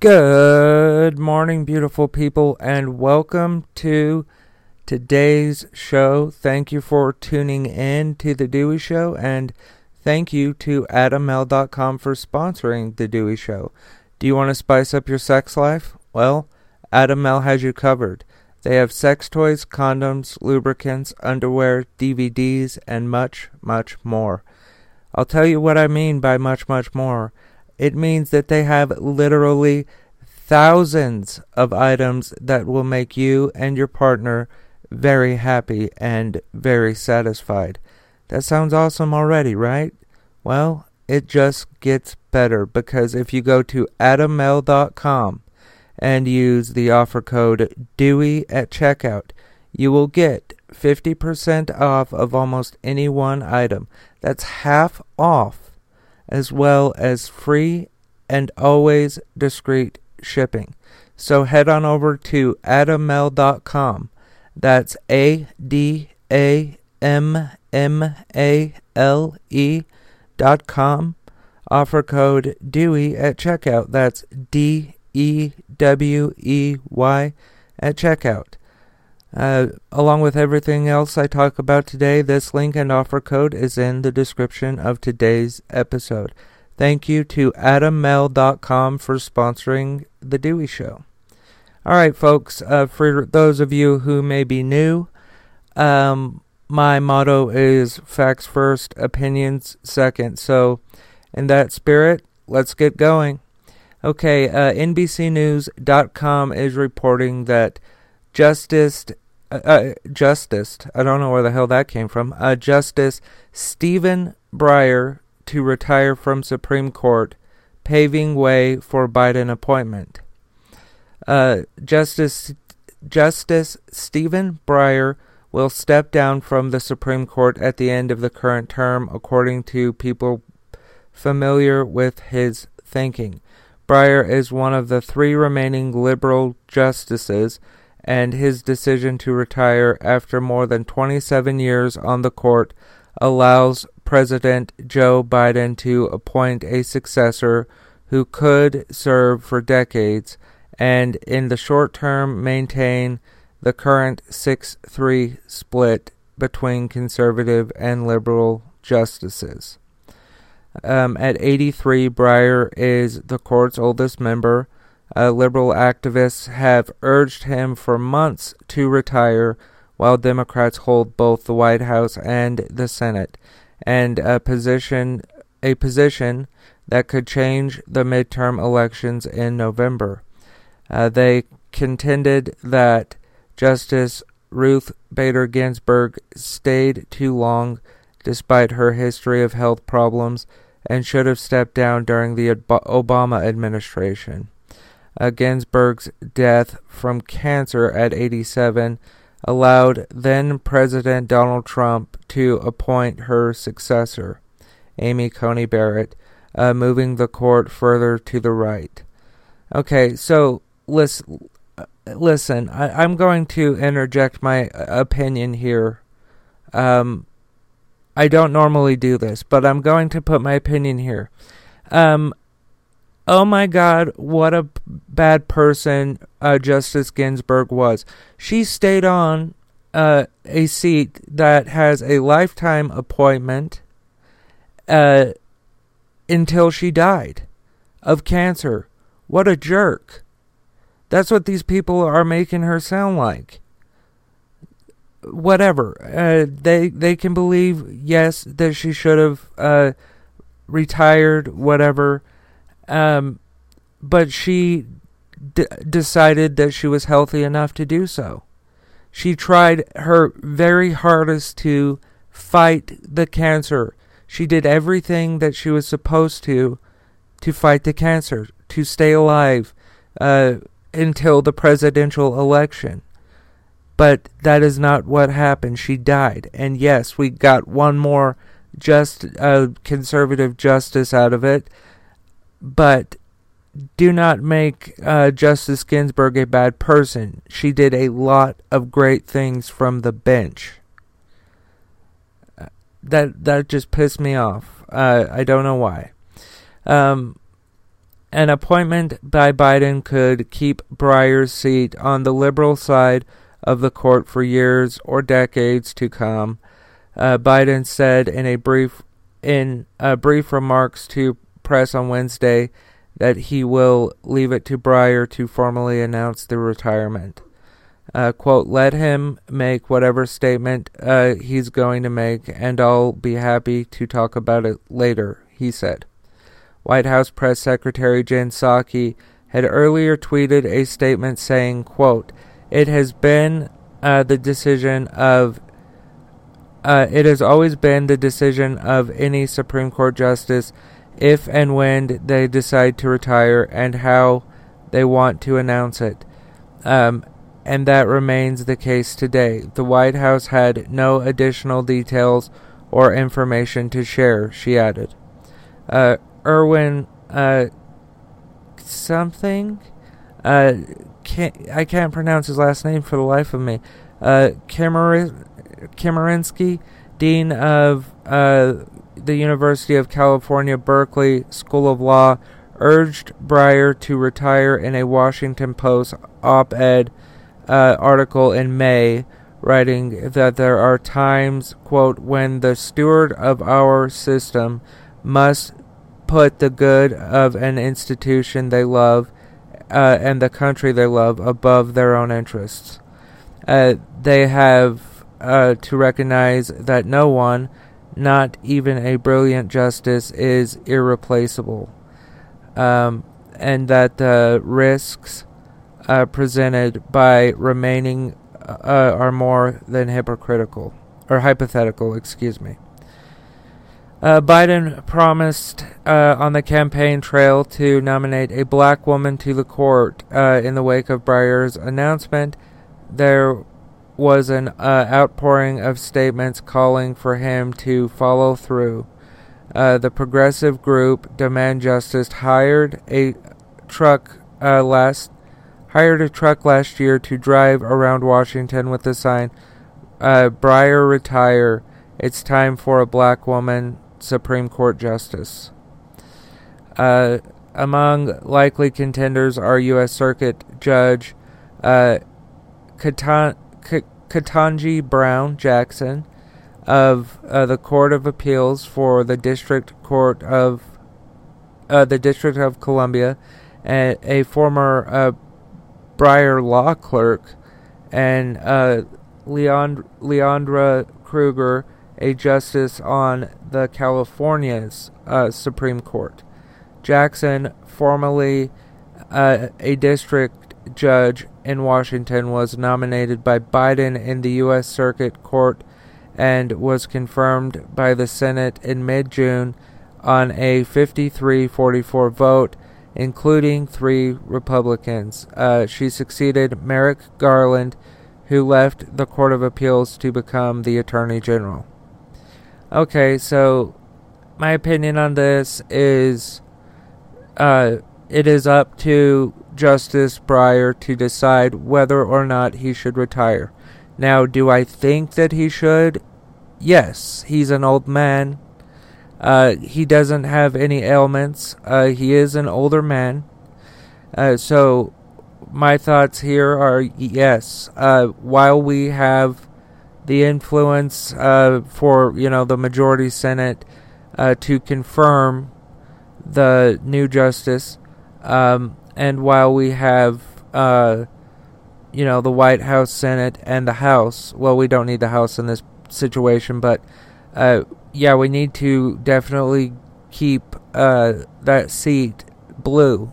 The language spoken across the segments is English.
Good morning, beautiful people, and welcome to today's show. Thank you for tuning in to The Dewey Show, and thank you to AdamMale.com for sponsoring The Dewey Show. Do you want to spice up your sex life? Well, Adam Male has you covered. They have sex toys, condoms, lubricants, underwear, DVDs, and much, much more. I'll tell you what I mean by much, much more. It means that they have literally thousands of items that will make you and your partner very happy and very satisfied. That sounds awesome already, right? Well, it just gets better because if you go to adammale.com and use the offer code DEWEY at checkout, you will get 50% off of almost any one item. That's half off as well as free and always discreet shipping. So head on over to adammale.com. That's A D A M M A L E dot com. Offer code DEWEY at checkout. That's D E W E Y at checkout. Uh, along with everything else I talk about today, this link and offer code is in the description of today's episode. Thank you to AdamMale.com for sponsoring The Dewey Show. All right, folks, uh, for those of you who may be new, um, my motto is facts first, opinions second. So, in that spirit, let's get going. Okay, uh, NBCNews.com is reporting that Justice uh, uh, Justice, I don't know where the hell that came from. Uh, Justice Stephen Breyer to retire from Supreme Court, paving way for Biden appointment. Uh, Justice Justice Stephen Breyer will step down from the Supreme Court at the end of the current term, according to people familiar with his thinking. Breyer is one of the three remaining liberal justices and his decision to retire after more than 27 years on the court allows President Joe Biden to appoint a successor who could serve for decades and in the short term maintain the current 6 3 split between conservative and liberal justices. Um, at 83, Breyer is the court's oldest member uh, liberal activists have urged him for months to retire, while Democrats hold both the White House and the Senate, and a position a position that could change the midterm elections in November. Uh, they contended that Justice Ruth Bader Ginsburg stayed too long despite her history of health problems and should have stepped down during the Obama administration uh, Ginsburg's death from cancer at 87 allowed then President Donald Trump to appoint her successor, Amy Coney Barrett, uh, moving the court further to the right. Okay, so listen, listen I, am going to interject my opinion here. Um, I don't normally do this, but I'm going to put my opinion here. Um, oh my God, what a bad person uh, Justice Ginsburg was. She stayed on uh, a seat that has a lifetime appointment uh, until she died of cancer. What a jerk. That's what these people are making her sound like. Whatever. Uh, they they can believe yes that she should have uh, retired. Whatever um, but she d- decided that she was healthy enough to do so. She tried her very hardest to fight the cancer. She did everything that she was supposed to to fight the cancer, to stay alive uh, until the presidential election. But that is not what happened. She died. And yes, we got one more just uh, conservative justice out of it but do not make uh, Justice Ginsburg a bad person. She did a lot of great things from the bench. Uh, that that just pissed me off. Uh, I don't know why. Um, an appointment by Biden could keep Breyer's seat on the liberal side of the court for years or decades to come. Uh, Biden said in a brief in brief remarks to press on Wednesday that he will leave it to Breyer to formally announce the retirement. Uh, quote, let him make whatever statement uh, he's going to make, and I'll be happy to talk about it later, he said. White House Press Secretary Jen Psaki had earlier tweeted a statement saying, quote, it has been uh, the decision of uh, it has always been the decision of any Supreme Court justice if and when they decide to retire and how they want to announce it. Um, and that remains the case today. The White House had no additional details or information to share, she added. Uh, Erwin, uh, something? Uh, can't, I can't pronounce his last name for the life of me. Uh, Chemerinsky, Dean of uh, the University of California, Berkeley School of Law, urged Breyer to retire in a Washington Post op ed uh, article in May, writing that there are times, quote, when the steward of our system must put the good of an institution they love uh, and the country they love above their own interests. Uh, they have uh, to recognize that no one, not even a brilliant justice, is irreplaceable, um, and that the risks uh, presented by remaining uh, are more than hypocritical or hypothetical. Excuse me. Uh, Biden promised uh, on the campaign trail to nominate a black woman to the court uh, in the wake of Breyer's announcement. There was an uh, outpouring of statements calling for him to follow through. Uh, the progressive group Demand Justice hired a truck uh, last hired a truck last year to drive around Washington with the sign "Breyer retire. It's time for a black woman Supreme Court justice." Uh, among likely contenders are U.S. Circuit Judge uh, Katan- Ketanji Brown Jackson of uh, the Court of Appeals for the District Court of uh, the District of Columbia, a, a former uh, Breyer law clerk, and uh, Leond- Leondra Kruger, a justice on the California's uh, Supreme Court. Jackson, formerly uh, a district judge in Washington was nominated by Biden in the U.S. Circuit Court and was confirmed by the Senate in mid June on a 53 44 vote, including three Republicans. Uh, she succeeded Merrick Garland, who left the Court of Appeals to become the Attorney General. Okay, so my opinion on this is uh, it is up to Justice Breyer to decide whether or not he should retire. Now, do I think that he should? Yes, he's an old man. Uh, he doesn't have any ailments. Uh, he is an older man. Uh, so, my thoughts here are yes. Uh, while we have the influence uh, for you know the majority Senate uh, to confirm the new justice, um, and while we have, uh, you know, the White House, Senate, and the House, well, we don't need the House in this situation, but uh, yeah, we need to definitely keep uh, that seat blue.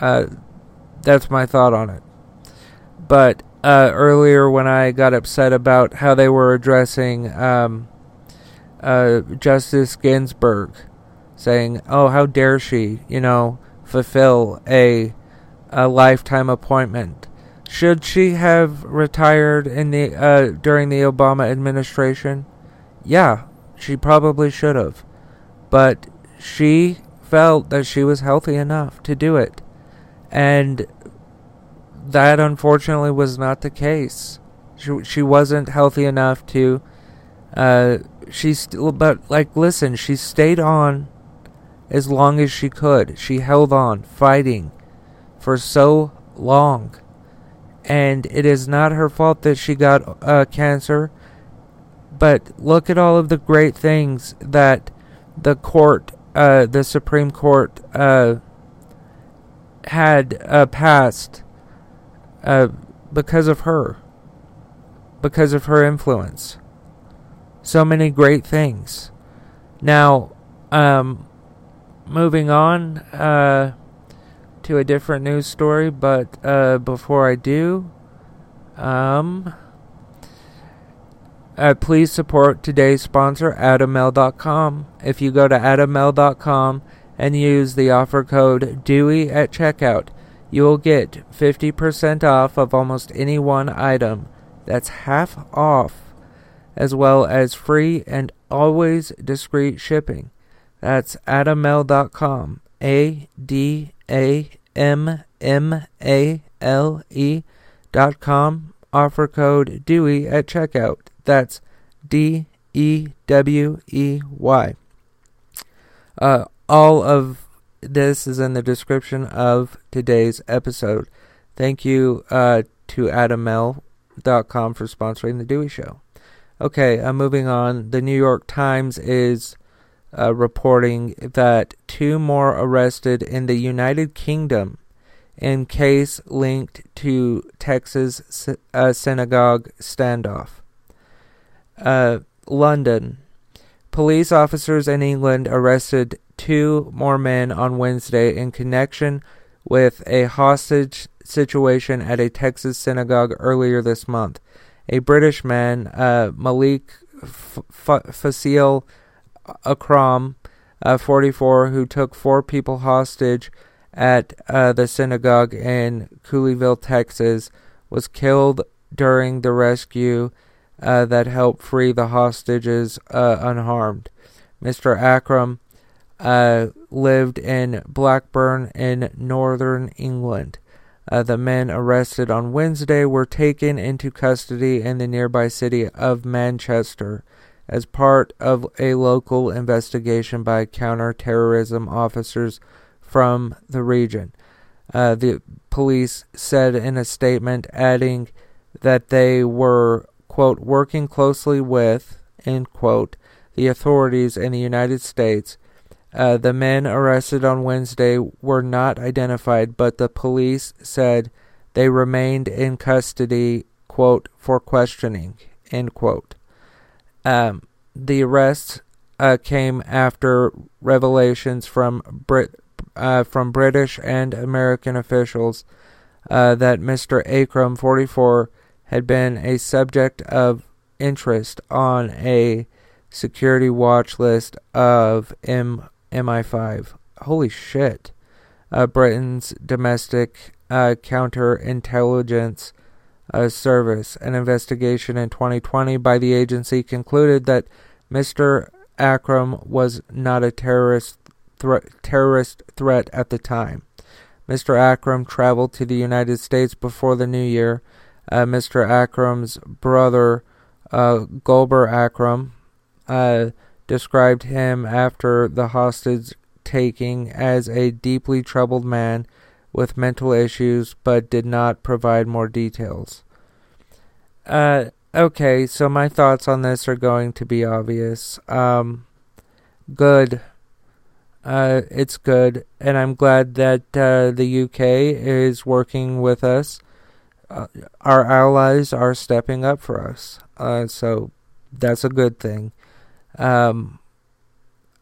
Uh, that's my thought on it. But uh, earlier, when I got upset about how they were addressing um, uh, Justice Ginsburg, saying, "Oh, how dare she?" You know, fulfill a a lifetime appointment. Should she have retired in the uh, during the Obama administration? Yeah, she probably should have. But she felt that she was healthy enough to do it. And that unfortunately was not the case. She she wasn't healthy enough to uh still but like listen, she stayed on as long as she could. She held on, fighting for so long. And it is not her fault that she got uh, cancer. But look at all of the great things that the court, uh, the Supreme Court, uh, had uh, passed uh, because of her, because of her influence. So many great things. Now, um, moving on uh, to a different news story, but uh, before I do, um, uh, please support today's sponsor, Adammale.com. If you go to Adammale.com and use the offer code DEWEY at checkout, you will get 50% off of almost any one item. That's half off, as well as free and always discreet shipping. That's adammale.com. A D A M M A L E dot com. Offer code DEWEY at checkout. That's D E W E Y. Uh, all of this is in the description of today's episode. Thank you uh, to AdamMale.com for sponsoring The Dewey Show. Okay, uh, moving on. The New York Times is uh, reporting that two more arrested in the United Kingdom in case linked to Texas uh, synagogue standoff. Uh, London. Police officers in England arrested two more men on Wednesday in connection with a hostage situation at a Texas synagogue earlier this month. A British man, uh, Malik F- F- Faisal Akram, uh, 44, who took four people hostage at uh, the synagogue in Colleyville, Texas, was killed during the rescue uh, that helped free the hostages uh, unharmed. Mr. Akram uh, lived in Blackburn in northern England. Uh, the men arrested on Wednesday were taken into custody in the nearby city of Manchester as part of a local investigation by counterterrorism officers from the region. Uh, the police said in a statement, adding that they were quote, working closely with, end quote, the authorities in the United States. Uh, the men arrested on Wednesday were not identified, but the police said they remained in custody, quote, for questioning, end quote. Um, the arrests uh, came after revelations from Brit uh, from British and American officials uh, that Mr. Akram, 44, had been a subject of interest on a security watch list of M- MI5. Holy shit. Uh, Britain's domestic uh, counterintelligence uh, service. An investigation in 2020 by the agency concluded that Mr. Akram was not a terrorist, thre- terrorist threat at the time. Mr. Akram traveled to the United States before the new year uh, Mr. Akram's brother, uh, Gulbar Akram, uh, described him after the hostage taking as a deeply troubled man with mental issues, but did not provide more details. Uh, okay, so my thoughts on this are going to be obvious. Um, good. Uh, it's good, and I'm glad that uh, the UK is working with us uh, our allies are stepping up for us. Uh, so that's a good thing. Um,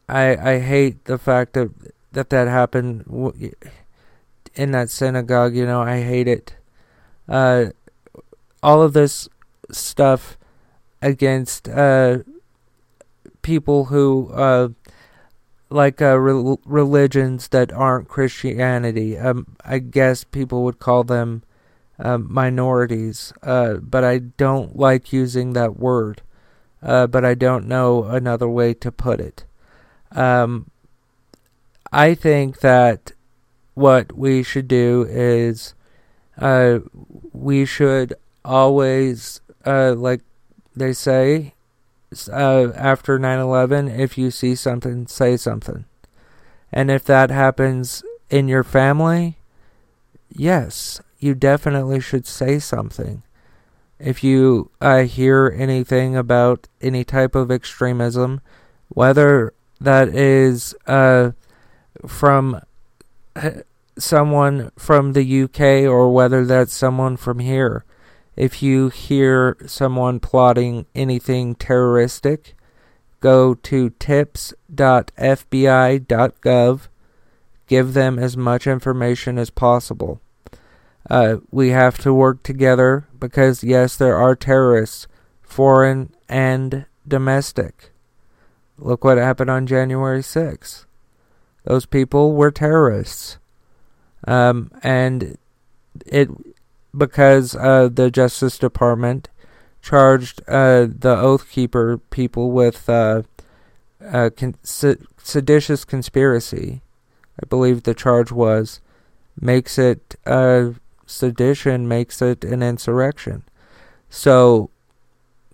I I hate the fact that that that happened in that synagogue. You know, I hate it. Uh, all of this stuff against uh, people who uh, like uh, re- religions that aren't Christianity. Um, I guess people would call them uh, minorities, uh, but I don't like using that word. Uh, but I don't know another way to put it. Um, I think that what we should do is uh, we should always, uh, like they say, uh, after 9 11, if you see something, say something. And if that happens in your family, yes, you definitely should say something. If you uh, hear anything about any type of extremism, whether that is uh, from uh, someone from the UK or whether that's someone from here, if you hear someone plotting anything terroristic, go to tips.fbi.gov. Give them as much information as possible. Uh, we have to work together because, yes, there are terrorists, foreign and domestic. Look what happened on January 6th. Those people were terrorists. Um, and it because uh, the Justice Department charged uh, the Oath Keeper people with uh, con- seditious conspiracy. I believe the charge was makes it uh, sedition makes it an insurrection. So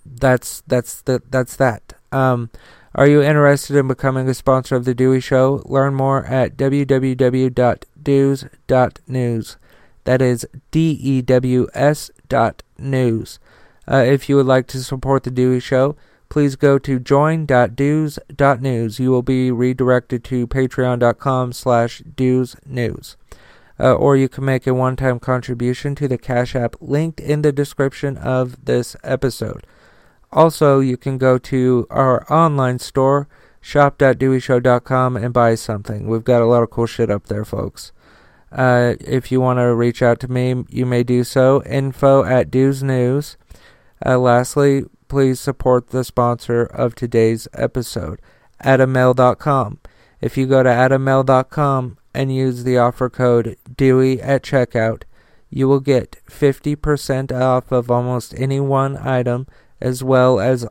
that's that's the that's that. Um, are you interested in becoming a sponsor of the Dewey Show? Learn more at www.dews.news. That is D E W S dot news. Uh, if you would like to support the Dewey Show, please go to join.dews.news. You will be redirected to patreon.com slash dewsnews. Uh, or you can make a one-time contribution to the Cash App linked in the description of this episode. Also, you can go to our online store, shop.deweyshow.com, and buy something. We've got a lot of cool shit up there, folks. Uh, if you want to reach out to me, you may do so. Info at Dews News. Uh, lastly, please support the sponsor of today's episode, AdamMale.com. If you go to AdamMale.com and use the offer code Dewey at checkout, you will get 50% off of almost any one item, as well as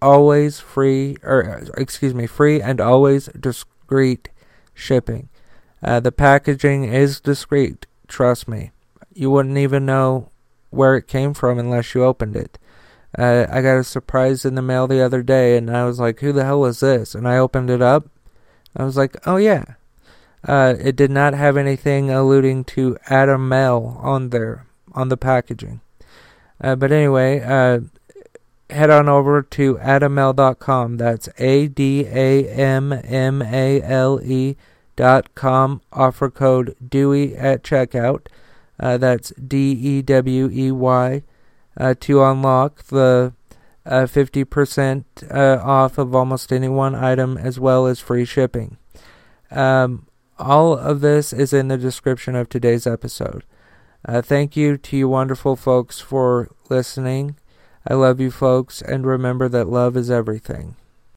always free, or excuse me, free and always discreet shipping. Uh, the packaging is discreet, trust me. You wouldn't even know where it came from unless you opened it. Uh, I got a surprise in the mail the other day, and I was like, "Who the hell is this?" And I opened it up. I was like, "Oh yeah." Uh, it did not have anything alluding to Adam Male on there on the packaging. Uh, but anyway, uh, head on over to adammale.com. That's A D A M M A L E dot com. Offer code Dewey at checkout. Uh, that's D E W E Y uh, to unlock the uh, 50% uh, off of almost any one item as well as free shipping. Um, all of this is in the description of today's episode. Uh, thank you to you wonderful folks for listening. I love you folks, and remember that love is everything.